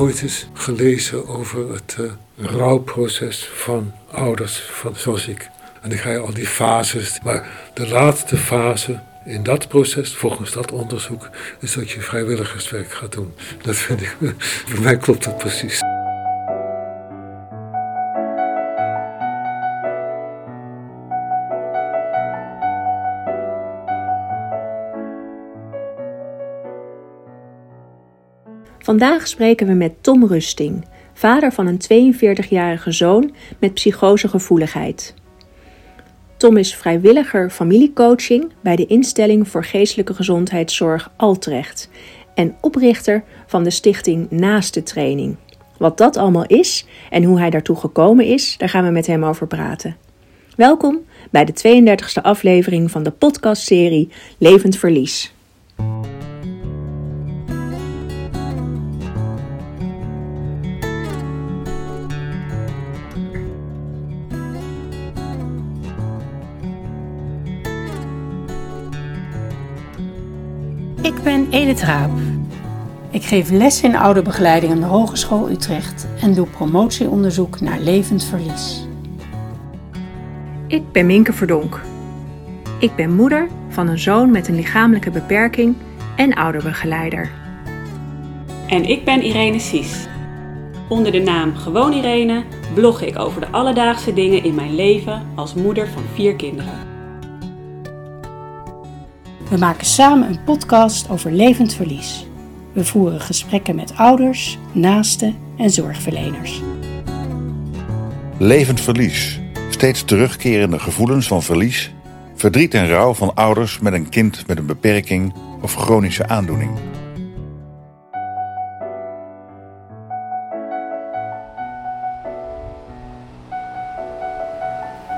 ooit eens gelezen over het uh, rouwproces van ouders van, zoals ik. En dan ga je al die fases. Maar de laatste fase in dat proces, volgens dat onderzoek, is dat je vrijwilligerswerk gaat doen. Dat vind ik, voor mij klopt dat precies. Vandaag spreken we met Tom Rusting, vader van een 42-jarige zoon met psychosegevoeligheid. Tom is vrijwilliger familiecoaching bij de instelling voor geestelijke gezondheidszorg Altrecht en oprichter van de stichting Naaste Training. Wat dat allemaal is en hoe hij daartoe gekomen is, daar gaan we met hem over praten. Welkom bij de 32e aflevering van de podcastserie Levend Verlies. Edith Raap. Ik geef les in ouderbegeleiding aan de Hogeschool Utrecht en doe promotieonderzoek naar levend verlies. Ik ben Minke Verdonk. Ik ben moeder van een zoon met een lichamelijke beperking en ouderbegeleider. En ik ben Irene Sies. Onder de naam Gewoon Irene blog ik over de alledaagse dingen in mijn leven als moeder van vier kinderen. We maken samen een podcast over levend verlies. We voeren gesprekken met ouders, naasten en zorgverleners. Levend verlies. Steeds terugkerende gevoelens van verlies, verdriet en rouw van ouders met een kind met een beperking of chronische aandoening.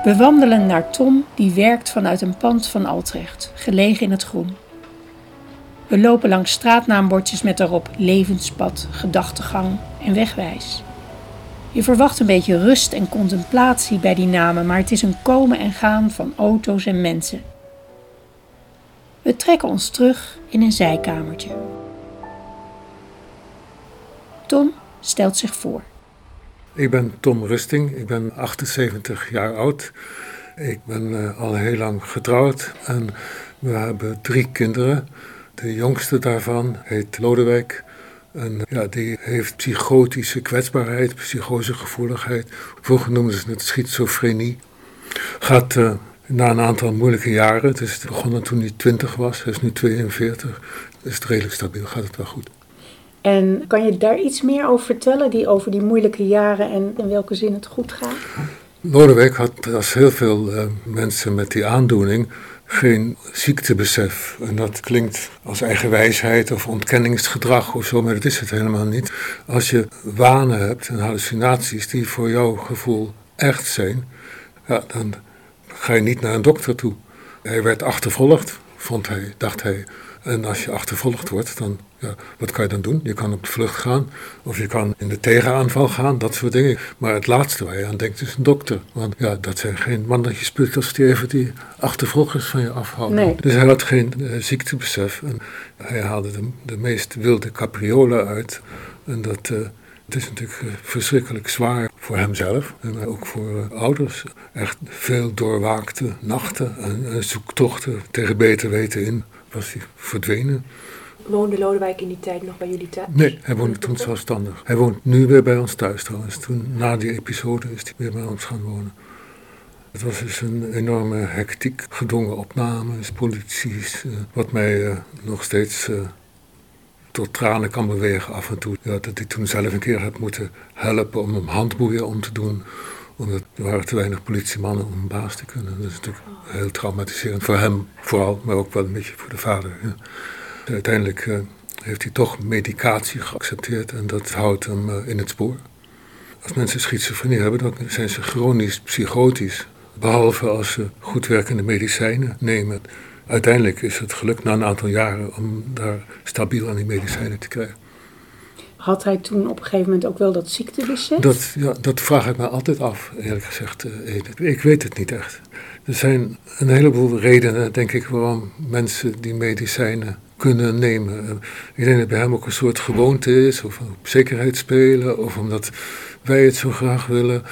We wandelen naar Tom, die werkt vanuit een pand van Altrecht, gelegen in het groen. We lopen langs straatnaambordjes met daarop levenspad, gedachtegang en wegwijs. Je verwacht een beetje rust en contemplatie bij die namen, maar het is een komen en gaan van auto's en mensen. We trekken ons terug in een zijkamertje. Tom stelt zich voor. Ik ben Tom Rusting, ik ben 78 jaar oud. Ik ben uh, al heel lang getrouwd en we hebben drie kinderen. De jongste daarvan heet Lodewijk. En ja, die heeft psychotische kwetsbaarheid, psychosegevoeligheid. Vroeger noemden ze het schizofrenie. Gaat uh, na een aantal moeilijke jaren, het is begonnen toen hij 20 was, hij is nu 42, is het redelijk stabiel, gaat het wel goed. En kan je daar iets meer over vertellen, die, over die moeilijke jaren en in welke zin het goed gaat? Lodewijk had als heel veel uh, mensen met die aandoening geen ziektebesef. En dat klinkt als eigenwijsheid of ontkenningsgedrag of zo, maar dat is het helemaal niet. Als je wanen hebt en hallucinaties die voor jouw gevoel echt zijn, ja, dan ga je niet naar een dokter toe. Hij werd achtervolgd, vond hij, dacht hij. En als je achtervolgd wordt, dan ja, wat kan je dan doen? Je kan op de vlucht gaan of je kan in de tegenaanval gaan, dat soort dingen. Maar het laatste waar je aan denkt is een dokter. Want ja, dat zijn geen mannetjes putters die even die achtervolgers van je afhouden. Nee. Dus hij had geen uh, ziektebesef. En hij haalde de, de meest wilde capriolen uit. En dat... Uh, het is natuurlijk uh, verschrikkelijk zwaar voor hemzelf en ook voor ouders. Echt veel doorwaakte nachten en zoektochten tegen beter weten in was hij verdwenen. Woonde Lodewijk in die tijd nog bij jullie thuis? Nee, hij woonde toen zelfstandig. Hij woont nu weer bij ons thuis trouwens. Toen, na die episode is hij weer bij ons gaan wonen. Het was dus een enorme hectiek, gedwongen opnames, polities. Uh, wat mij uh, nog steeds uh, tot tranen kan bewegen af en toe. Ja, dat hij toen zelf een keer had moeten helpen om hem handboeien om te doen. Omdat er waren te weinig politiemannen om baas te kunnen. Dat is natuurlijk heel traumatiserend voor hem vooral, maar ook wel een beetje voor de vader. Uiteindelijk uh, heeft hij toch medicatie geaccepteerd en dat houdt hem uh, in het spoor. Als mensen schizofrenie hebben, dan zijn ze chronisch psychotisch. Behalve als ze goed werkende medicijnen nemen. Uiteindelijk is het gelukt na een aantal jaren om daar stabiel aan die medicijnen te krijgen. Had hij toen op een gegeven moment ook wel dat ziektebesef? Dat, ja, dat vraag ik me altijd af, eerlijk gezegd. Uh, ik weet het niet echt. Er zijn een heleboel redenen, denk ik, waarom mensen die medicijnen kunnen nemen. Ik denk dat bij hem ook een soort gewoonte is, of op zekerheid spelen, of omdat wij het zo graag willen.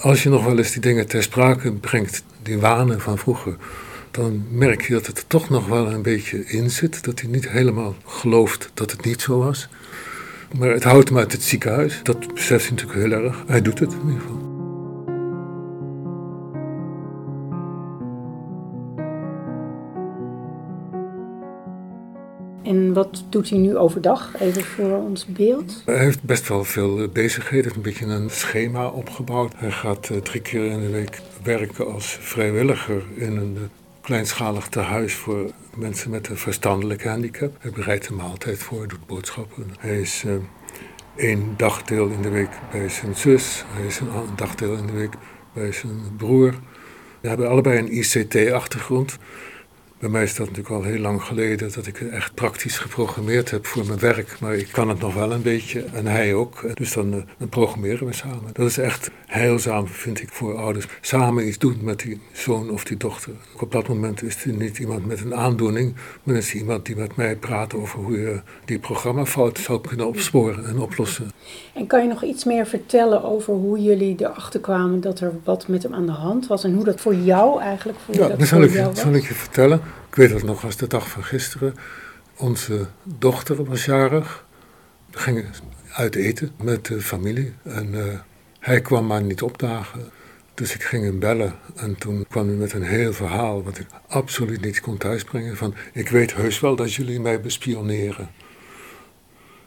Als je nog wel eens die dingen ter sprake brengt, die wanen van vroeger, dan merk je dat het er toch nog wel een beetje in zit. Dat hij niet helemaal gelooft dat het niet zo was. Maar het houdt hem uit het ziekenhuis. Dat beseft hij natuurlijk heel erg. Hij doet het in ieder geval. En wat doet hij nu overdag, even voor ons beeld? Hij heeft best wel veel eh, bezigheden. Heeft een beetje een schema opgebouwd. Hij gaat eh, drie keer in de week werken als vrijwilliger in een eh, kleinschalig tehuis voor mensen met een verstandelijke handicap. Hij bereidt een maaltijd voor, doet boodschappen. Hij is uh, één dagdeel in de week bij zijn zus. Hij is een dagdeel in de week bij zijn broer. We hebben allebei een ICT-achtergrond. Bij mij is dat natuurlijk al heel lang geleden dat ik echt praktisch geprogrammeerd heb voor mijn werk. Maar ik kan het nog wel een beetje en hij ook. Dus dan, eh, dan programmeren we samen. Dat is echt heilzaam, vind ik, voor ouders. Samen iets doen met die zoon of die dochter. Op dat moment is het niet iemand met een aandoening, maar is het iemand die met mij praat over hoe je die programmafout zou kunnen opsporen en oplossen. En kan je nog iets meer vertellen over hoe jullie erachter kwamen dat er wat met hem aan de hand was en hoe dat voor jou eigenlijk voor Ja, dat, zal, ik, dat zal ik je vertellen. Ik weet het nog als de dag van gisteren. Onze dochter was jarig. We gingen uit eten met de familie. En uh, hij kwam maar niet opdagen. Dus ik ging hem bellen. En toen kwam hij met een heel verhaal. wat ik absoluut niet kon thuisbrengen. Van: Ik weet heus wel dat jullie mij bespioneren.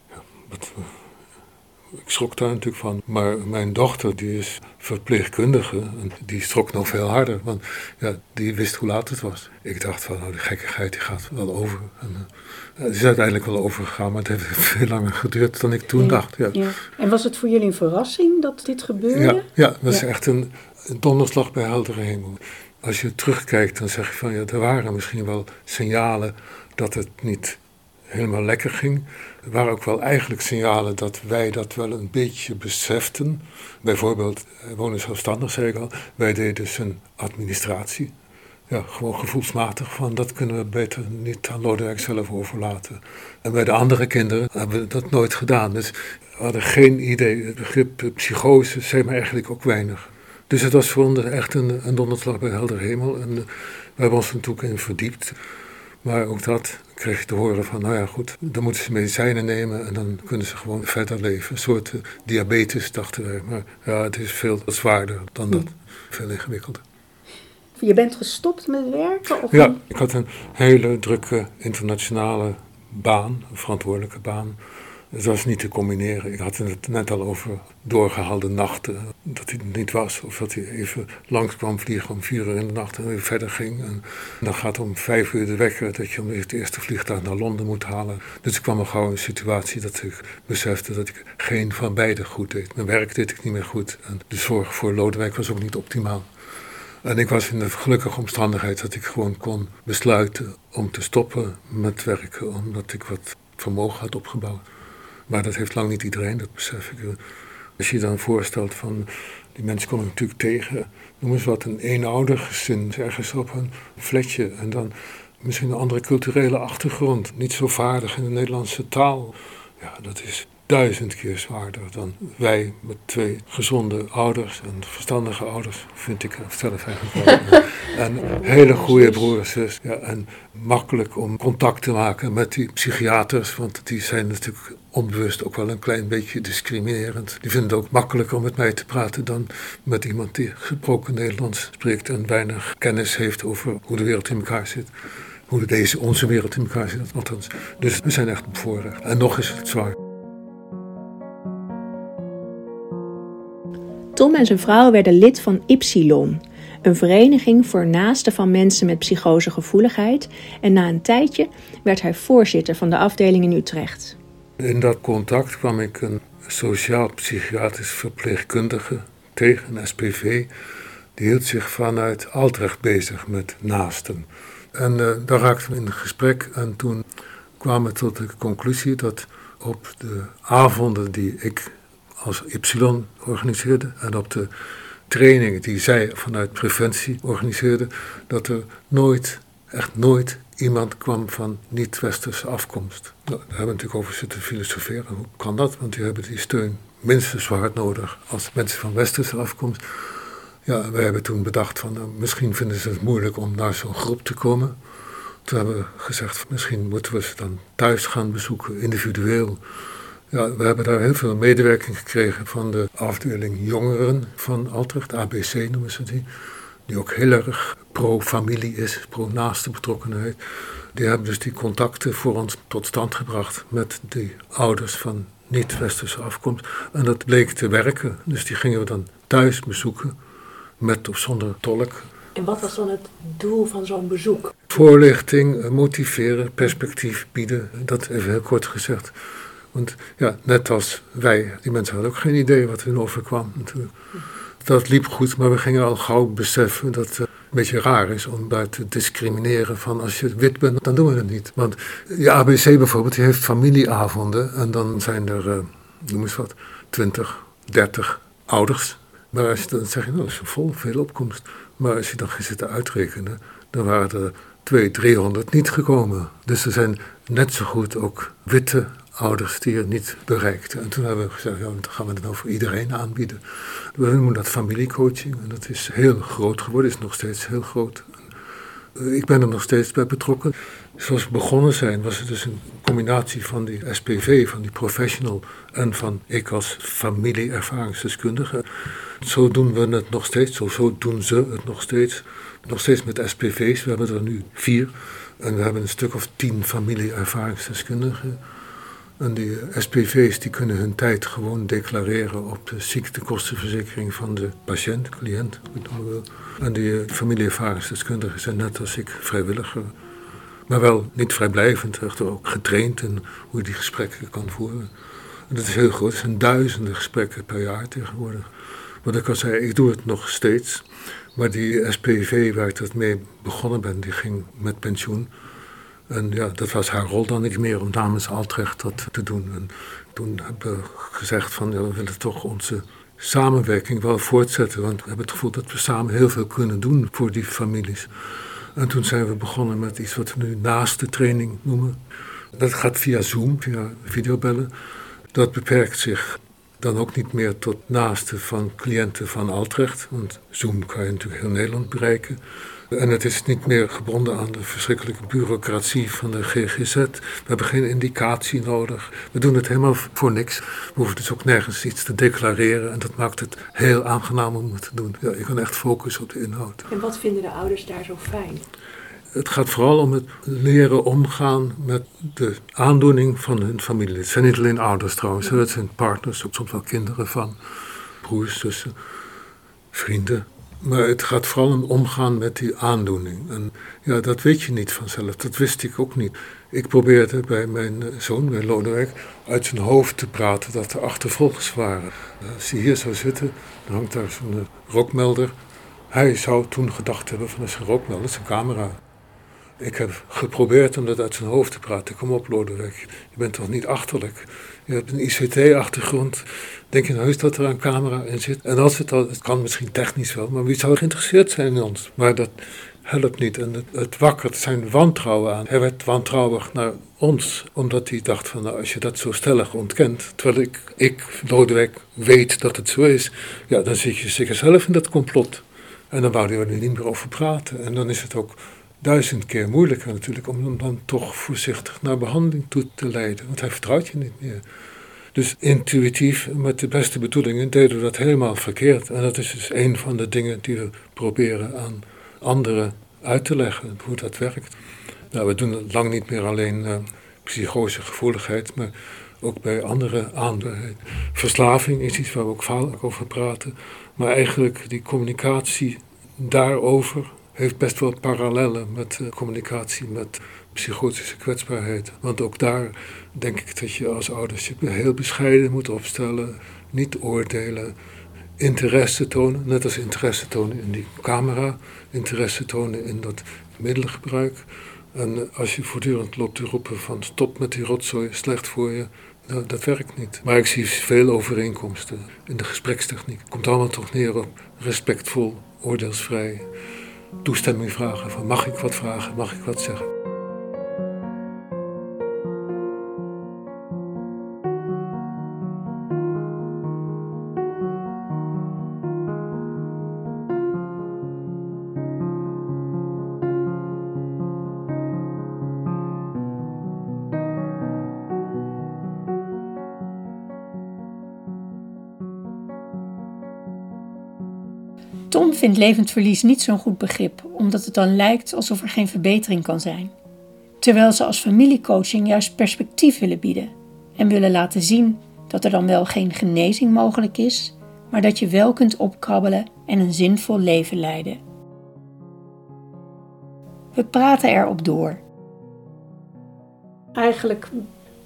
Ja, wat, ik schrok daar natuurlijk van. Maar mijn dochter, die is verpleegkundige, en die schrok nog veel harder. Want ja, die wist hoe laat het was. Ik dacht van, nou, die gekkigheid die gaat wel over. En, uh, het is uiteindelijk wel overgegaan, maar het heeft veel langer geduurd dan ik toen dacht. Ja. ja. En was het voor jullie een verrassing dat dit gebeurde? Ja, ja dat was echt een, een donderslag bij heldere hemel. Als je terugkijkt, dan zeg je van, ja, er waren misschien wel signalen dat het niet helemaal lekker ging. Er waren ook wel eigenlijk signalen dat wij dat wel een beetje beseften. Bijvoorbeeld, wonen zelfstandig, zei ik al. Wij deden zijn administratie. Ja, gewoon gevoelsmatig van dat kunnen we beter niet aan Lodewijk zelf overlaten. En bij de andere kinderen hebben we dat nooit gedaan. Dus we hadden geen idee. Het begrip psychose zei maar eigenlijk ook weinig. Dus het was voor ons echt een, een donderslag bij helder hemel. En we hebben ons er natuurlijk in verdiept. Maar ook dat kreeg je te horen van, nou ja goed, dan moeten ze medicijnen nemen en dan kunnen ze gewoon verder leven. Een soort uh, diabetes, dachten wij. Maar ja, het is veel zwaarder dan dat. Veel ingewikkelder. Je bent gestopt met werken? Of ja, ik had een hele drukke internationale baan, een verantwoordelijke baan. Het was niet te combineren. Ik had het net al over doorgehaalde nachten. Dat hij er niet was. Of dat hij even langs kwam vliegen om vier uur in de nacht en weer verder ging. En dan gaat om vijf uur de wekker dat je om het eerste vliegtuig naar Londen moet halen. Dus ik kwam al gauw in een situatie dat ik besefte dat ik geen van beide goed deed. Mijn werk deed ik niet meer goed. En de zorg voor Lodewijk was ook niet optimaal. En ik was in de gelukkige omstandigheid dat ik gewoon kon besluiten om te stoppen met werken. Omdat ik wat vermogen had opgebouwd. Maar dat heeft lang niet iedereen, dat besef ik. Als je dan voorstelt van, die mensen komen natuurlijk tegen, noem eens wat, een eenoudergezin, ergens op een flatje. En dan misschien een andere culturele achtergrond, niet zo vaardig in de Nederlandse taal. Ja, dat is duizend keer zwaarder dan wij met twee gezonde ouders en verstandige ouders, vind ik zelf eigenlijk wel. en hele goede broers en Ja, en makkelijk om contact te maken met die psychiaters, want die zijn natuurlijk onbewust ook wel een klein beetje discriminerend. Die vinden het ook makkelijker om met mij te praten dan met iemand die gesproken Nederlands spreekt en weinig kennis heeft over hoe de wereld in elkaar zit hoe deze, onze wereld in elkaar zit, althans. Dus we zijn echt bevoorrecht. En nog is het zwaar. Tom en zijn vrouw werden lid van Ypsilon, een vereniging voor naasten van mensen met psychosegevoeligheid. En na een tijdje werd hij voorzitter van de afdeling in Utrecht. In dat contact kwam ik een sociaal-psychiatrisch verpleegkundige tegen, een SPV. Die hield zich vanuit Altrecht bezig met naasten. En uh, daar raakten we in gesprek en toen kwamen we tot de conclusie dat op de avonden die ik als Y organiseerde en op de trainingen die zij vanuit preventie organiseerden, dat er nooit, echt nooit iemand kwam van niet-westerse afkomst. Nou, daar hebben we natuurlijk over zitten filosoferen. Hoe kan dat? Want die hebben die steun minstens zo hard nodig als mensen van westerse afkomst. Ja, wij hebben toen bedacht van nou, misschien vinden ze het moeilijk om naar zo'n groep te komen. Toen hebben we gezegd, misschien moeten we ze dan thuis gaan bezoeken, individueel. Ja, we hebben daar heel veel medewerking gekregen van de afdeling jongeren van Altrecht, ABC noemen ze die. Die ook heel erg pro-familie is, pro-naaste betrokkenheid. Die hebben dus die contacten voor ons tot stand gebracht met die ouders van niet-westerse afkomst. En dat bleek te werken. Dus die gingen we dan thuis bezoeken, met of zonder tolk. En wat was dan het doel van zo'n bezoek? Voorlichting, motiveren, perspectief bieden. Dat even heel kort gezegd. Want ja, net als wij, die mensen hadden ook geen idee wat hun overkwam natuurlijk. Dat liep goed, maar we gingen al gauw beseffen dat het een beetje raar is om daar te discrimineren van als je wit bent, dan doen we het niet. Want je ABC bijvoorbeeld, die heeft familieavonden en dan zijn er, uh, noem eens wat, 20, 30 ouders. Maar als je dan zeg je, nou, dat is vol, veel opkomst. Maar als je dan gaat zitten uitrekenen, dan waren er 200, 300 niet gekomen. Dus er zijn net zo goed ook witte ouders die het niet bereikten. En toen hebben we gezegd, ja, dan gaan we het nou voor iedereen aanbieden. We noemen dat familiecoaching en dat is heel groot geworden, is nog steeds heel groot. Ik ben er nog steeds bij betrokken. Zoals we begonnen zijn, was het dus een combinatie van die SPV, van die professional, en van ik als familieervaringsdeskundige. Zo doen we het nog steeds, zo, zo doen ze het nog steeds. Nog steeds met SPV's, we hebben er nu vier. En we hebben een stuk of tien familieervaringsdeskundigen. En die SPV's die kunnen hun tijd gewoon declareren op de ziektekostenverzekering van de patiënt, cliënt. En die familieervaringsdeskundigen zijn net als ik vrijwilliger. Maar wel niet vrijblijvend, echter ook getraind in hoe je die gesprekken kan voeren. En dat is heel groot, het zijn duizenden gesprekken per jaar tegenwoordig. Wat ik al zei, ik doe het nog steeds. Maar die SPV waar ik dat mee begonnen ben, die ging met pensioen. En ja, dat was haar rol dan niet meer om namens Altrecht dat te doen. En toen hebben we gezegd van we willen toch onze samenwerking wel voortzetten. Want we hebben het gevoel dat we samen heel veel kunnen doen voor die families. En toen zijn we begonnen met iets wat we nu naast de training noemen. Dat gaat via Zoom, via videobellen. Dat beperkt zich dan ook niet meer tot naasten van cliënten van Altrecht. Want Zoom kan je natuurlijk heel Nederland bereiken. En het is niet meer gebonden aan de verschrikkelijke bureaucratie van de GGZ. We hebben geen indicatie nodig. We doen het helemaal voor niks. We hoeven dus ook nergens iets te declareren. En dat maakt het heel aangenaam om het te doen. Ja, je kan echt focussen op de inhoud. En wat vinden de ouders daar zo fijn? Het gaat vooral om het leren omgaan met de aandoening van hun familie. Het zijn niet alleen ouders trouwens, het zijn partners, ook soms wel kinderen van broers, zussen, vrienden. Maar het gaat vooral om omgaan met die aandoening. En ja, dat weet je niet vanzelf. Dat wist ik ook niet. Ik probeerde bij mijn zoon, bij Lodewijk, uit zijn hoofd te praten dat er achtervolgers waren. Als hij hier zou zitten, dan hangt daar zo'n rookmelder. Hij zou toen gedacht hebben van dat is een rookmelder, dat is een camera. Ik heb geprobeerd om dat uit zijn hoofd te praten. Kom op, Lodewijk, je bent toch niet achterlijk? Je hebt een ICT-achtergrond. Denk je nou eens dat er een camera in zit? En als het al, het kan misschien technisch wel, maar wie zou geïnteresseerd zijn in ons? Maar dat helpt niet. En het, het wakkert zijn wantrouwen aan. Hij werd wantrouwig naar ons, omdat hij dacht van, nou, als je dat zo stellig ontkent, terwijl ik, ik, Lodewijk, weet dat het zo is, ja, dan zit je zeker zelf in dat complot. En dan wou hij er niet meer over praten. En dan is het ook duizend keer moeilijker natuurlijk om hem dan toch voorzichtig naar behandeling toe te leiden. Want hij vertrouwt je niet meer. Dus intuïtief, met de beste bedoelingen, deden we dat helemaal verkeerd. En dat is dus een van de dingen die we proberen aan anderen uit te leggen, hoe dat werkt. Nou, we doen lang niet meer alleen uh, psychose gevoeligheid, maar ook bij andere aandoeningen. Verslaving is iets waar we ook vaak over praten. Maar eigenlijk die communicatie daarover heeft best wel parallellen met uh, communicatie met psychotische kwetsbaarheid. Want ook daar denk ik dat je als ouders je heel bescheiden moet opstellen, niet oordelen, interesse tonen, net als interesse tonen in die camera, interesse tonen in dat middelengebruik. En eh, als je voortdurend loopt te roepen van stop met die rotzooi, slecht voor je, nou, dat werkt niet. Maar ik zie veel overeenkomsten in de gesprekstechniek. Komt allemaal toch neer op respectvol, oordeelsvrij, toestemming vragen van mag ik wat vragen, mag ik wat zeggen. Vindt levend verlies niet zo'n goed begrip, omdat het dan lijkt alsof er geen verbetering kan zijn. Terwijl ze als familiecoaching juist perspectief willen bieden en willen laten zien dat er dan wel geen genezing mogelijk is, maar dat je wel kunt opkrabbelen en een zinvol leven leiden. We praten erop door. Eigenlijk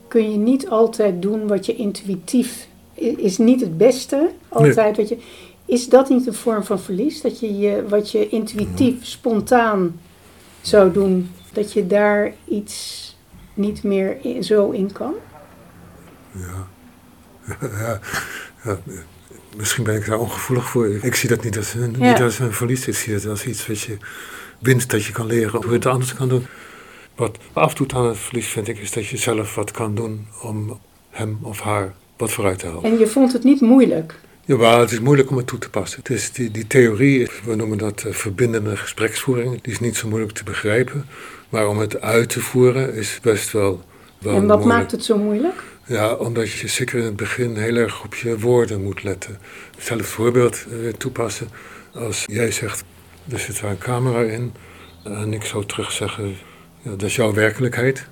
kun je niet altijd doen wat je intuïtief is niet het beste. Altijd wat je. Is dat niet een vorm van verlies? Dat je, je wat je intuïtief, spontaan zou doen, dat je daar iets niet meer zo in kan? Ja. ja. ja. Misschien ben ik daar ongevoelig voor. Ik zie dat niet als een, niet als een verlies. Ik zie het als iets wat je wint dat je kan leren hoe je het anders kan doen. Wat afdoet aan het verlies vind ik is dat je zelf wat kan doen om hem of haar wat vooruit te helpen. En je vond het niet moeilijk? Ja, het is moeilijk om het toe te passen. Het is die, die theorie, we noemen dat uh, verbindende gespreksvoering, die is niet zo moeilijk te begrijpen. Maar om het uit te voeren is best wel. wel en wat maakt het zo moeilijk? Ja, omdat je zeker in het begin heel erg op je woorden moet letten. Zelfs voorbeeld uh, toepassen. Als jij zegt, er zit daar een camera in, en ik zou terug zeggen, ja, dat is jouw werkelijkheid.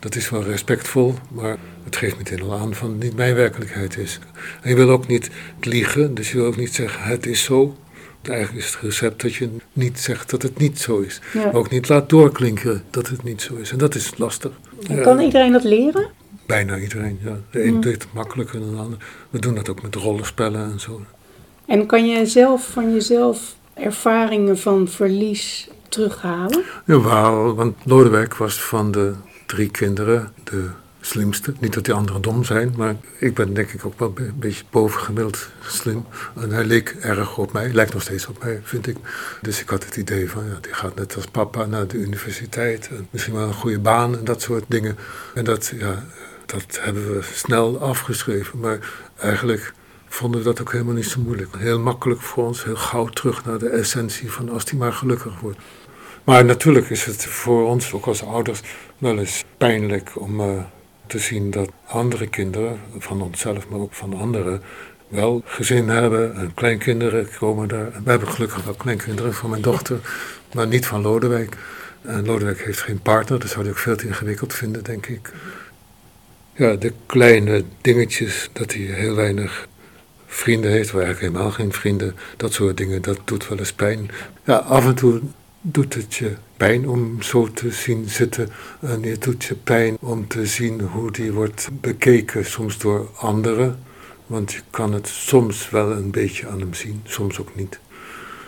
Dat is wel respectvol, maar het geeft meteen al aan van het niet mijn werkelijkheid is. En je wil ook niet liegen, dus je wil ook niet zeggen het is zo. Eigenlijk is het recept dat je niet zegt dat het niet zo is. Maar ook niet laat doorklinken dat het niet zo is. En dat is lastig. En kan iedereen dat leren? Bijna iedereen, ja. De een doet het makkelijker dan de ander. We doen dat ook met rollenspellen en zo. En kan je zelf van jezelf ervaringen van verlies terughalen? Jawel, want Lodewijk was van de drie kinderen de slimste. Niet dat die anderen dom zijn, maar ik ben denk ik ook wel een beetje bovengemiddeld slim. En hij leek erg op mij, lijkt nog steeds op mij, vind ik. Dus ik had het idee van, ja, die gaat net als papa naar de universiteit. En misschien wel een goede baan en dat soort dingen. En dat, ja, dat hebben we snel afgeschreven. Maar eigenlijk vonden we dat ook helemaal niet zo moeilijk. Heel makkelijk voor ons, heel gauw terug naar de essentie van als die maar gelukkig wordt. Maar natuurlijk is het voor ons, ook als ouders, wel eens pijnlijk om uh, te zien dat andere kinderen, van onszelf, maar ook van anderen, wel gezin hebben en kleinkinderen komen daar. We hebben gelukkig wel kleinkinderen van mijn dochter, maar niet van Lodewijk. En Lodewijk heeft geen partner, dat zou hij ook veel te ingewikkeld vinden, denk ik. Ja, de kleine dingetjes, dat hij heel weinig vrienden heeft, of eigenlijk helemaal geen vrienden, dat soort dingen, dat doet wel eens pijn. Ja, af en toe doet het je pijn om zo te zien zitten. En het doet je pijn om te zien hoe die wordt bekeken, soms door anderen. Want je kan het soms wel een beetje aan hem zien, soms ook niet.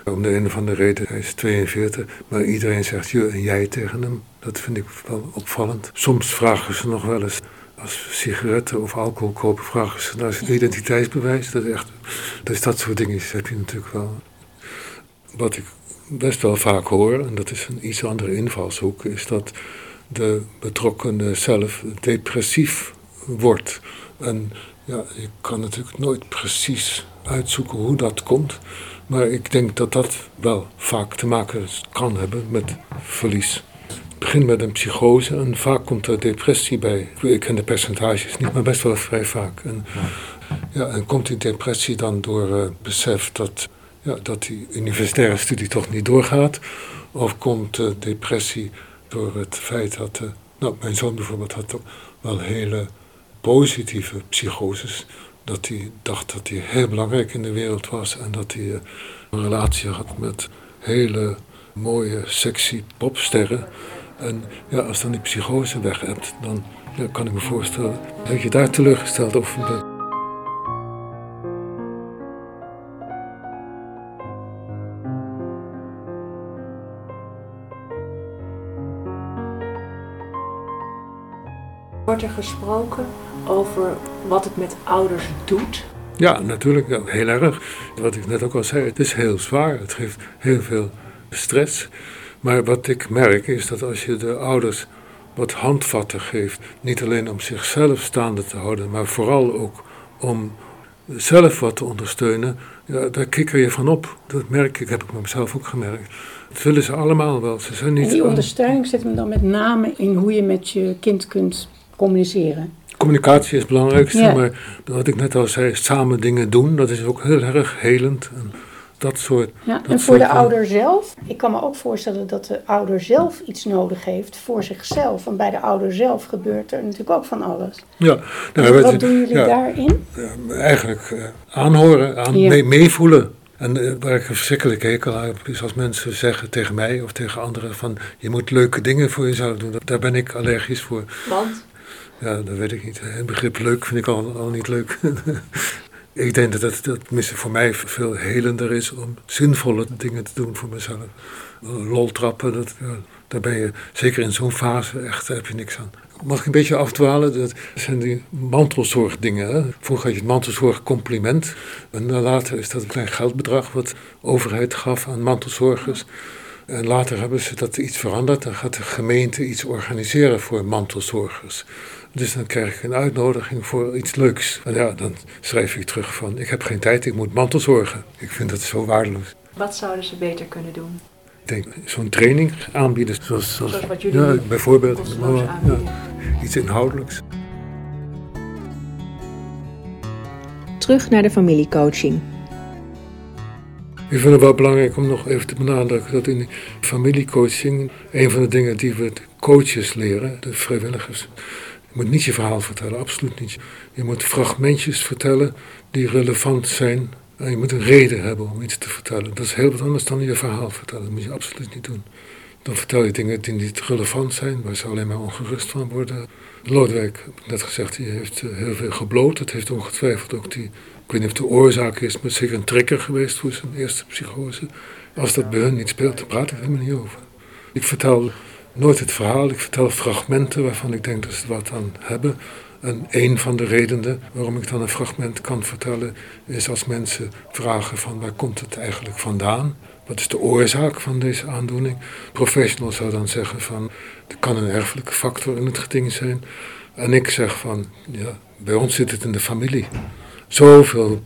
Om de een of andere reden, hij is 42, maar iedereen zegt je en jij tegen hem. Dat vind ik wel opvallend. Soms vragen ze nog wel eens, als sigaretten of alcohol kopen, vragen ze naar zijn identiteitsbewijs. Dat is echt, dus dat soort dingen heb je natuurlijk wel. Wat ik best wel vaak hoor, en dat is een iets andere invalshoek, is dat de betrokkenen zelf depressief wordt. En ja, ik kan natuurlijk nooit precies uitzoeken hoe dat komt, maar ik denk dat dat wel vaak te maken kan hebben met verlies. Het begint met een psychose en vaak komt er depressie bij. Ik ken de percentages niet, maar best wel vrij vaak. En, ja, en komt die depressie dan door uh, besef dat ja, dat die universitaire studie toch niet doorgaat? Of komt de depressie door het feit dat, uh, nou, mijn zoon bijvoorbeeld had wel hele positieve psychoses. Dat hij dacht dat hij heel belangrijk in de wereld was en dat hij uh, een relatie had met hele mooie, sexy popsterren. En ja, als dan die psychose weg hebt, dan ja, kan ik me voorstellen dat je daar teleurgesteld over bent. Wordt er gesproken over wat het met ouders doet? Ja, natuurlijk, heel erg. Wat ik net ook al zei, het is heel zwaar. Het geeft heel veel stress. Maar wat ik merk is dat als je de ouders wat handvatten geeft, niet alleen om zichzelf staande te houden, maar vooral ook om zelf wat te ondersteunen, ja, daar kikker je van op. Dat merk ik, heb ik mezelf ook gemerkt. Dat willen ze allemaal wel. Ze zijn niet en die ondersteuning zit hem dan met name in hoe je met je kind kunt communiceren. Communicatie is het belangrijkste, maar wat ik net al zei, samen dingen doen, dat is ook heel erg helend. En dat soort. Ja, dat en voor de ouder zelf, ik kan me ook voorstellen dat de ouder zelf iets nodig heeft voor zichzelf. Want bij de ouder zelf gebeurt er natuurlijk ook van alles. Ja, nou, wat je, doen jullie ja, daarin? Eigenlijk eh, aanhoren, aan, Ja. mee- meevoelen. En eh, waar ik een verschrikkelijke hekel aan heb, is als mensen zeggen tegen mij of tegen anderen van je moet leuke dingen voor jezelf doen. Daar ben ik allergisch voor. Want? Ja, dat weet ik niet. Het begrip leuk vind ik al, al niet leuk. ik denk dat het dat tenminste voor mij veel helender is om zinvolle dingen te doen voor mezelf. Lol trappen, dat, daar ben je zeker in zo'n fase echt, heb je niks aan. Mag ik een beetje afdwalen? Dat zijn die mantelzorgdingen. Vroeger had je het mantelzorgcompliment. En later is dat een klein geldbedrag wat de overheid gaf aan mantelzorgers. En later hebben ze dat iets veranderd. Dan gaat de gemeente iets organiseren voor mantelzorgers. Dus dan krijg ik een uitnodiging voor iets leuks. En ja, dan schrijf ik terug van, ik heb geen tijd, ik moet mantelzorgen. Ik vind dat zo waardeloos. Wat zouden ze beter kunnen doen? Ik denk, zo'n training aanbieden, zoals, zoals, Zoals wat jullie ja, doen, bijvoorbeeld kosteloos ja, iets inhoudelijks. Terug naar de familiecoaching. Ik vind het wel belangrijk om nog even te benadrukken dat in die familiecoaching een van de dingen die we de coaches leren, de vrijwilligers, je moet niet je verhaal vertellen, absoluut niet. Je moet fragmentjes vertellen die relevant zijn en je moet een reden hebben om iets te vertellen. Dat is heel wat anders dan je verhaal vertellen, dat moet je absoluut niet doen. Dan vertel je dingen die niet relevant zijn, waar ze alleen maar ongerust van worden. Lodewijk, heb net gezegd, die heeft eh, heel veel gebloot. Het heeft ongetwijfeld ook die, ik weet niet of de oorzaak is, maar zeker een trigger geweest voor zijn eerste psychose. Als dat bij hun niet speelt, dan praat ik er helemaal niet over. Ik vertel nooit het verhaal, ik vertel fragmenten waarvan ik denk dat ze wat aan hebben. En een van de redenen waarom ik dan een fragment kan vertellen, is als mensen vragen van waar komt het eigenlijk vandaan? Wat is de oorzaak van deze aandoening? Professional zou dan zeggen van, er kan een erfelijke factor in het geding zijn. En ik zeg van, ja, bij ons zit het in de familie. Zoveel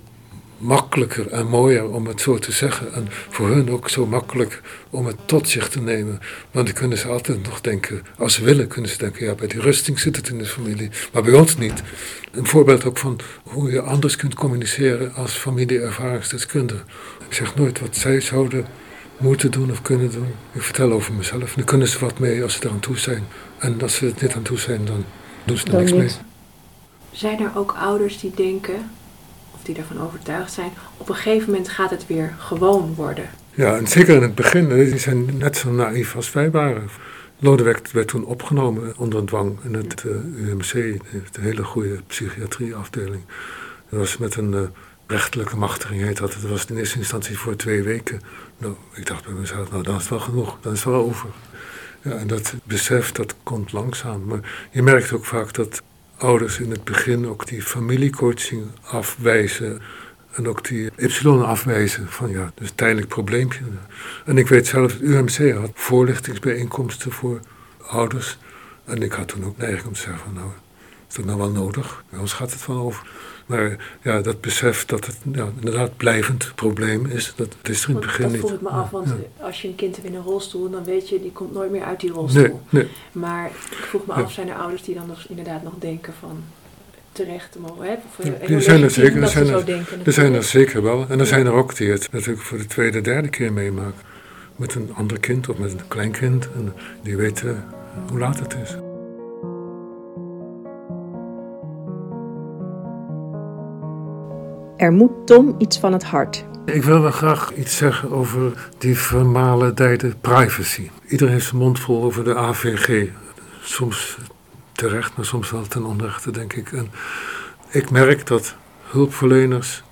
makkelijker en mooier om het zo te zeggen. En voor hun ook zo makkelijk om het tot zich te nemen. Want dan kunnen ze altijd nog denken, als ze willen, kunnen ze denken, ja, bij die rusting zit het in de familie. Maar bij ons niet. Een voorbeeld ook van hoe je anders kunt communiceren als familie-ervaringsdeskundige. Ik zeg nooit wat zij zouden moeten doen of kunnen doen. Ik vertel over mezelf. Dan kunnen ze wat mee als ze eraan toe zijn. En als ze er niet aan toe zijn, dan doen ze er Dan niks niet. mee. Zijn er ook ouders die denken, die ervan overtuigd zijn, op een gegeven moment gaat het weer gewoon worden? Ja, en zeker in het begin, die zijn net zo naïef als wij waren. Lodewijk werd toen opgenomen onder dwang in het eh, UMC, de hele goede psychiatrieafdeling. Dat was met een eh, rechtelijke machtiging, heet dat. Dat was in eerste instantie voor twee weken. Nou, ik dacht bij mezelf, nou dan is het wel genoeg, dan is het wel over. Ja, en dat besef, dat komt langzaam. Maar je merkt ook vaak dat ouders in het begin ook die familiecoaching afwijzen. En ook die Y afwijzen van ja, dus tijdelijk probleempje. En ik weet zelf, het UMC had voorlichtingsbijeenkomsten voor ouders. En ik had toen ook neiging om te zeggen van nou, is dat nou wel nodig? Ons gaat het wel over. Maar ja, dat besef dat het ja, inderdaad blijvend probleem is, dat is er in het begin dat niet. vroeg ik me af, want Ja. als je een kind hebt in een rolstoel, dan weet je, die komt nooit meer uit die rolstoel. Nee, nee. Maar ik vroeg me af, zijn er ouders die dan nog, inderdaad nog denken van terecht te mogen hebben? Of, Ja, heel die zijn er zeker, dat er zijn er- denken. Er zijn er natuurlijk. zeker wel. En er zijn er ook die het natuurlijk voor de tweede, derde keer meemaken. Met een ander kind of met een kleinkind. En die weten hoe laat het is. Er moet Tom iets van het hart. Ik wil wel graag iets zeggen over die vermalendijde privacy. Iedereen heeft zijn mond vol over de AVG. Soms terecht, maar soms wel ten onrechte, denk ik. En ik merk dat hulpverleners,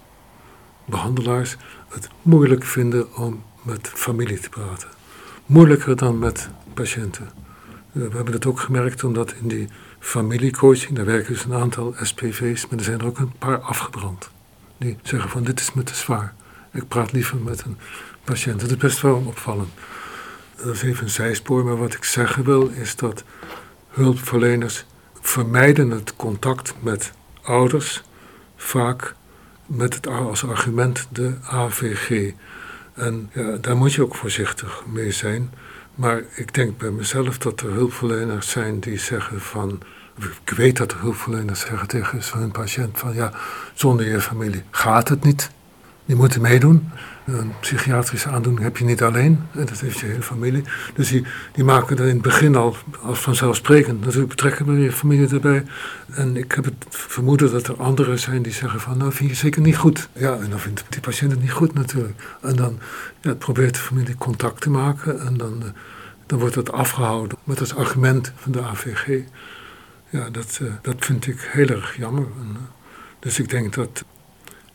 behandelaars, het moeilijk vinden om met familie te praten. Moeilijker dan met patiënten. We hebben het ook gemerkt omdat in die familiecoaching, daar werken dus een aantal SPV's, maar er zijn er ook een paar afgebrand. Die zeggen van dit is me te zwaar. Ik praat liever met een patiënt. Dat is best wel opvallend. Dat is even een zijspoor, maar wat ik zeggen wil is dat hulpverleners vermijden het contact met ouders, vaak met het als argument de AVG. En ja, daar moet je ook voorzichtig mee zijn. Maar ik denk bij mezelf dat er hulpverleners zijn die zeggen van. Ik weet dat er hulpverleners zeggen tegen hun patiënt van ja, zonder je familie gaat het niet. die moeten meedoen. Een psychiatrische aandoening heb je niet alleen, en dat heeft je hele familie. Dus die, die maken er in het begin al als vanzelfsprekend. Natuurlijk betrekken we je familie erbij. En ik heb het vermoeden dat er anderen zijn die zeggen van, nou vind je zeker niet goed. Ja, en dan vindt die patiënt het niet goed natuurlijk. En dan ja, probeert de familie contact te maken en dan, uh, dan wordt dat afgehouden met als argument van de AVG. Ja, dat, uh, dat vind ik heel erg jammer. En, uh, dus ik denk dat...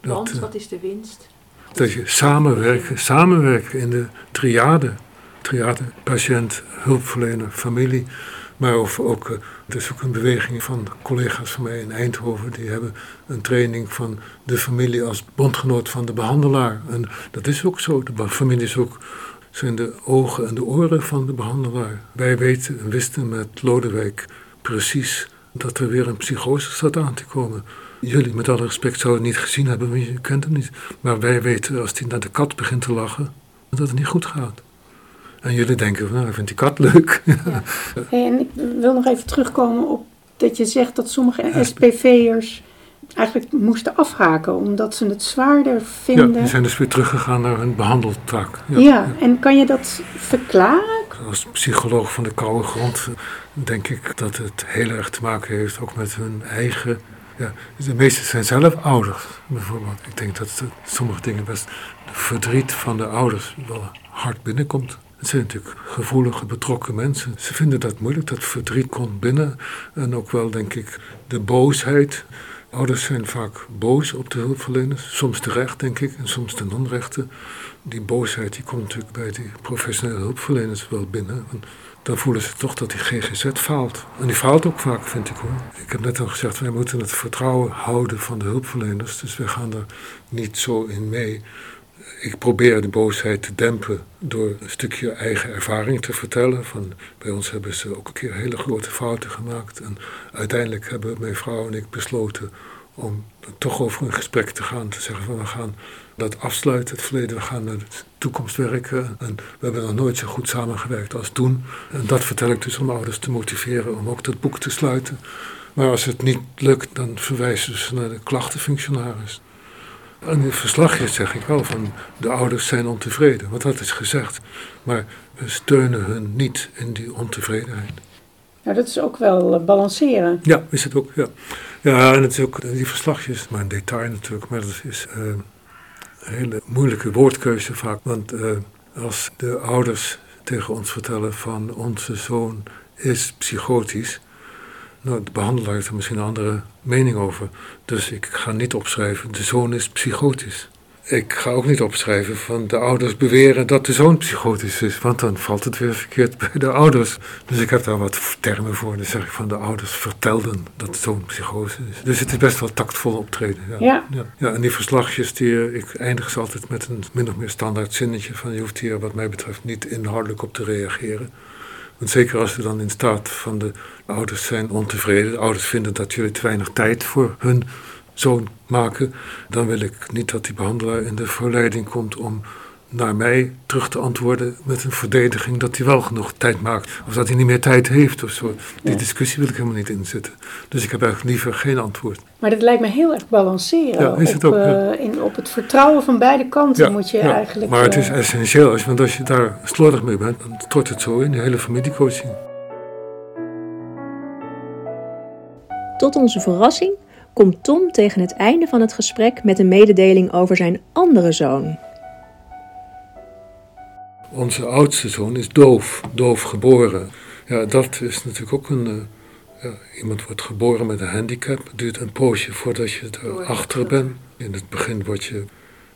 dat Want, wat is de winst? Dat je samenwerken, samenwerken in de triade. Triade, patiënt, hulpverlener, familie. Maar of ook, er is ook een beweging van collega's van mij in Eindhoven. Die hebben een training van de familie als bondgenoot van de behandelaar. En dat is ook zo. De familie is ook, zijn de ogen en de oren van de behandelaar. Wij weten en wisten met Lodewijk precies dat er weer een psychose staat aan te komen. Jullie, met alle respect, zouden het niet gezien hebben, want je kent hem niet. Maar wij weten, als hij naar de kat begint te lachen, dat het niet goed gaat. En jullie denken, nou, ik vind die kat leuk. Ja. Hey, en ik wil nog even terugkomen op dat je zegt dat sommige SPV'ers eigenlijk moesten afhaken, omdat ze het zwaarder vinden. Ja, die zijn dus weer teruggegaan naar hun behandeltak. Ja, ja, en kan je dat verklaren? Als psycholoog van de koude grond denk ik dat het heel erg te maken heeft ook met hun eigen ja, de meesten zijn zelf ouders, bijvoorbeeld. Ik denk dat sommige dingen best verdriet van de ouders wel hard binnenkomt. Het zijn natuurlijk gevoelige, betrokken mensen. Ze vinden dat moeilijk, dat verdriet komt binnen. En ook wel, denk ik, de boosheid. Ouders zijn vaak boos op de hulpverleners. Soms terecht, denk ik, en soms ten onrechte. Die boosheid die komt natuurlijk bij die professionele hulpverleners wel binnen dan voelen ze toch dat die GGZ faalt. En die faalt ook vaak, vind ik hoor. Ik heb net al gezegd, wij moeten het vertrouwen houden van de hulpverleners. Dus we gaan er niet zo in mee. Ik probeer de boosheid te dempen door een stukje eigen ervaring te vertellen. Van, bij ons hebben ze ook een keer hele grote fouten gemaakt. En uiteindelijk hebben mijn vrouw en ik besloten om toch over een gesprek te gaan. Te zeggen van we gaan dat afsluiten, het verleden, we gaan naar de toekomst werken. En we hebben nog nooit zo goed samengewerkt als toen. En dat vertel ik dus om ouders te motiveren om ook dat boek te sluiten. Maar als het niet lukt, dan verwijzen ze naar de klachtenfunctionaris. In het verslagje zeg ik wel van de ouders zijn ontevreden, want dat is gezegd. Maar we steunen hun niet in die ontevredenheid. Nou, dat is ook wel uh, balanceren. Ja, is het ook, ja. Ja, en het is ook, die verslagjes, maar een detail natuurlijk, maar dat is uh, een hele moeilijke woordkeuze vaak. Want uh, als de ouders tegen ons vertellen van onze zoon is psychotisch, nou, de behandelaar heeft er misschien een andere mening over. Dus ik ga niet opschrijven, de zoon is psychotisch. Ik ga ook niet opschrijven van de ouders beweren dat de zoon psychotisch is, want dan valt het weer verkeerd bij de ouders. Dus ik heb daar wat termen voor. Dan zeg ik van de ouders vertelden dat de zoon psychose is. Dus het is best wel tactvol optreden. Ja. Ja. ja. ja en die verslagjes, die, ik eindig ze altijd met een min of meer standaard zinnetje van je hoeft hier wat mij betreft niet inhoudelijk op te reageren. Want zeker als we dan in staat van de ouders zijn ontevreden, de ouders vinden dat jullie te weinig tijd voor hun zoon maken, dan wil ik niet dat die behandelaar in de verleiding komt om naar mij terug te antwoorden met een verdediging dat hij wel genoeg tijd maakt. Of dat hij niet meer tijd heeft of zo. Die discussie wil ik helemaal niet inzetten. Dus ik heb eigenlijk liever geen antwoord. Maar dat lijkt me heel erg balanceren. Ja, is het op, ook, ja. uh, in, op het vertrouwen van beide kanten Ja, moet je ja. eigenlijk... Maar het is uh, essentieel, als, want als je daar slordig mee bent, dan stort het zo in, die hele familiecoaching. Tot onze verrassing komt Tom tegen het einde van het gesprek met een mededeling over zijn andere zoon. Onze oudste zoon is doof, doof geboren. Ja, dat is natuurlijk ook een. eh, ja, iemand wordt geboren met een handicap. Het duurt een poosje voordat je erachter bent. In het begin word je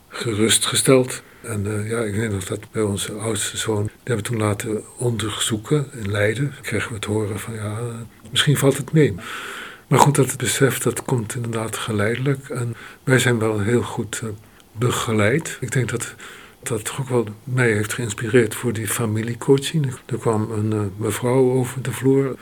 gerustgesteld. En eh, ja, ik weet nog dat bij onze oudste zoon. Die hebben we toen laten onderzoeken in Leiden. Dan kregen we het horen van ja, misschien valt het mee. Maar goed, dat besef dat komt inderdaad geleidelijk. En wij zijn wel heel goed eh, begeleid. Ik denk dat dat ook wel mij heeft geïnspireerd voor die familiecoaching. Er kwam een uh, mevrouw over de vloer.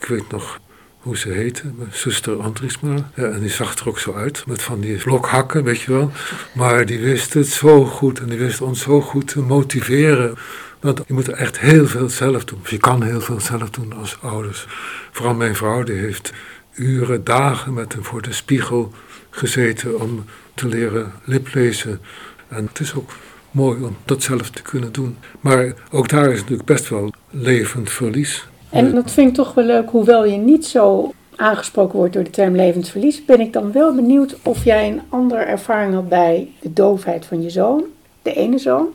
Ik weet nog hoe ze heette, mijn zuster Andriesma. Ja, en die zag er ook zo uit, met van die blokhakken, weet je wel. Maar die wist het zo goed en die wist ons zo goed te motiveren. Want je moet echt heel veel zelf doen. Of je kan heel veel zelf doen als ouders. Vooral mijn vrouw, die heeft uren, dagen met hem voor de spiegel gezeten om te leren liplezen. En het is ook mooi om dat zelf te kunnen doen. Maar ook daar is natuurlijk best wel levend verlies. En dat vind ik toch wel leuk, hoewel je niet zo aangesproken wordt door de term levensverlies, ben ik dan wel benieuwd of jij een andere ervaring had bij de doofheid van je zoon, de ene zoon,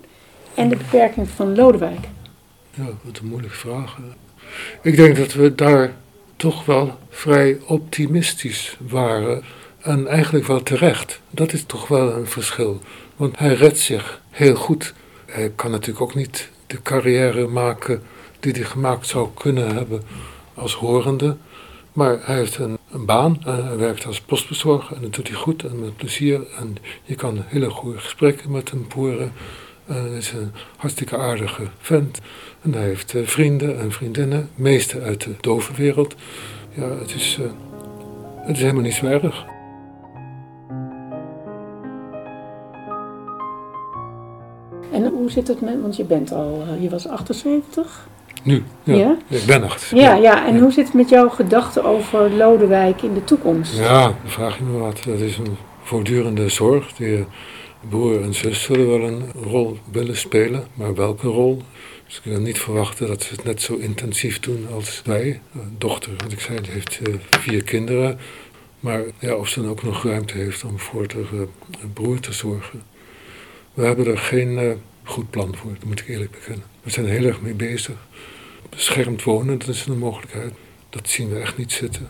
en de beperking van Lodewijk. Ja, wat een moeilijke vraag. Ik denk dat we daar toch wel vrij optimistisch waren. En eigenlijk wel terecht. Dat is toch wel een verschil. Want hij redt zich heel goed. Hij kan natuurlijk ook niet de carrière maken die hij gemaakt zou kunnen hebben als horende. Maar hij heeft een, baan en hij werkt als postbezorger en dat doet hij goed en met plezier. En je kan hele goede gesprekken met hem voeren. En hij is een hartstikke aardige vent. En hij heeft eh, vrienden en vriendinnen, meeste uit de dove wereld. Ja, het is, het is helemaal niet zo. En hoe zit het met, want je bent al, uh, je was 78? Nu, ja. Ja? Ik ben 80. Ja, ja. En hoe zit het met jouw gedachten over Lodewijk in de toekomst? Ja, dan vraag je me wat. Dat is een voortdurende zorg. Die broer en zus zullen wel een rol willen spelen, maar welke rol? Dus ik kan niet verwachten dat ze het net zo intensief doen als wij. Een dochter, wat ik zei, die heeft uh, vier kinderen. Maar ja, of ze dan ook nog ruimte heeft om voor de uh, broer te zorgen. We hebben er geen uh, goed plan voor, dat moet ik eerlijk bekennen. We zijn er heel erg mee bezig. Beschermd wonen, dat is een mogelijkheid. Dat zien we echt niet zitten.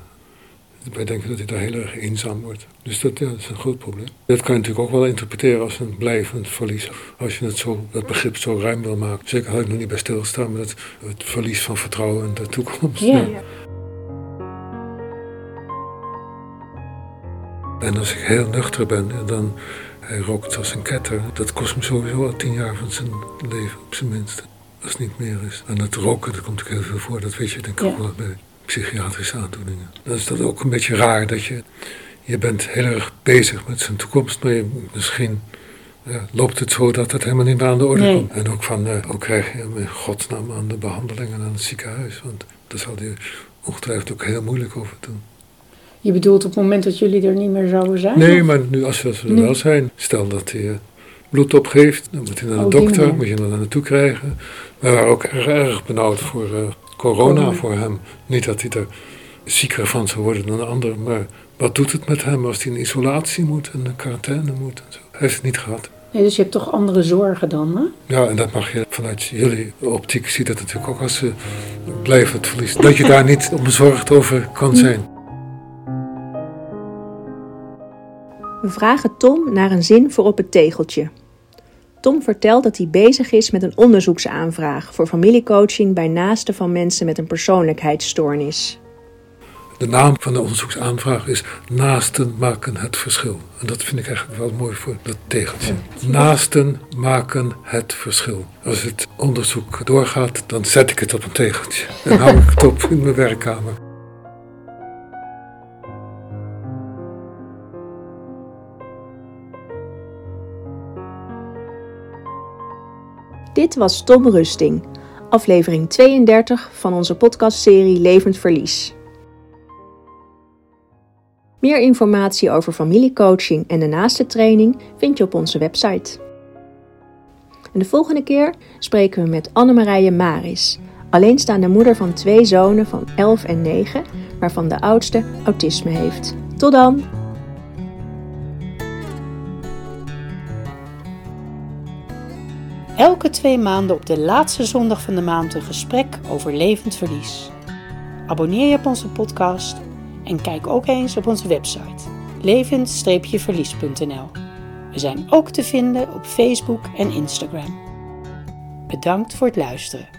Wij denken dat hij daar heel erg eenzaam wordt. Dus dat, ja, dat is een groot probleem. Dat kan je natuurlijk ook wel interpreteren als een blijvend verlies. Als je het, zo, het begrip zo ruim wil maken. Zeker had ik nog niet bij stilstaan met het, het verlies van vertrouwen in de toekomst. Ja, ja. En als ik heel nuchter ben, dan hij rookt als een ketter. Dat kost me sowieso al tien jaar van zijn leven, op zijn minst. Als het niet meer is. En het roken, dat komt ook heel veel voor. Dat weet je denk ik Ja. ook wel bij psychiatrische aandoeningen. Dan is dat ook een beetje raar dat je... Je bent heel erg bezig met zijn toekomst, maar je, misschien ja, loopt het zo dat het helemaal niet meer aan de orde Nee. komt. En ook van, eh, hoe krijg je hem in godsnaam aan de behandelingen aan het ziekenhuis? Want daar zal hij ongetwijfeld ook heel moeilijk over doen. Je bedoelt op het moment dat jullie er niet meer zouden zijn? Nee, of? maar nu als we er Nu? wel zijn, stel dat hij eh, bloed opgeeft, dan moet hij naar de Oh, dokter, moet je hem daar naartoe krijgen. We waren ook erg, erg benauwd voor eh, corona voor hem. Niet dat hij er zieker van zou worden dan de ander, maar wat doet het met hem als hij in isolatie moet en in quarantaine moet en zo. Hij heeft het niet gehad. Nee, dus je hebt toch andere zorgen dan, hè? Ja, en dat mag je vanuit jullie optiek ziet dat natuurlijk ook als ze blijven het verlies. Dat je daar niet onbezorgd over kan zijn. We vragen Tom naar een zin voor op het tegeltje. Tom vertelt dat hij bezig is met een onderzoeksaanvraag voor familiecoaching bij naasten van mensen met een persoonlijkheidsstoornis. De naam van de onderzoeksaanvraag is Naasten maken het verschil. En dat vind ik eigenlijk wel mooi voor dat tegeltje. Naasten maken het verschil. Als het onderzoek doorgaat, dan zet ik het op een tegeltje. En hou ik het op in mijn werkkamer. Dit was Tom Rusting, aflevering 32 van onze podcastserie Levend Verlies. Meer informatie over familiecoaching en de naaste training vind je op onze website. En de volgende keer spreken we met Annemarije Maris, alleenstaande moeder van twee zonen van 11 en 9, waarvan de oudste autisme heeft. Tot dan! Elke twee maanden op de laatste zondag van de maand een gesprek over levend verlies. Abonneer je op onze podcast en kijk ook eens op onze website levend-verlies.nl. We zijn ook te vinden op Facebook en Instagram. Bedankt voor het luisteren.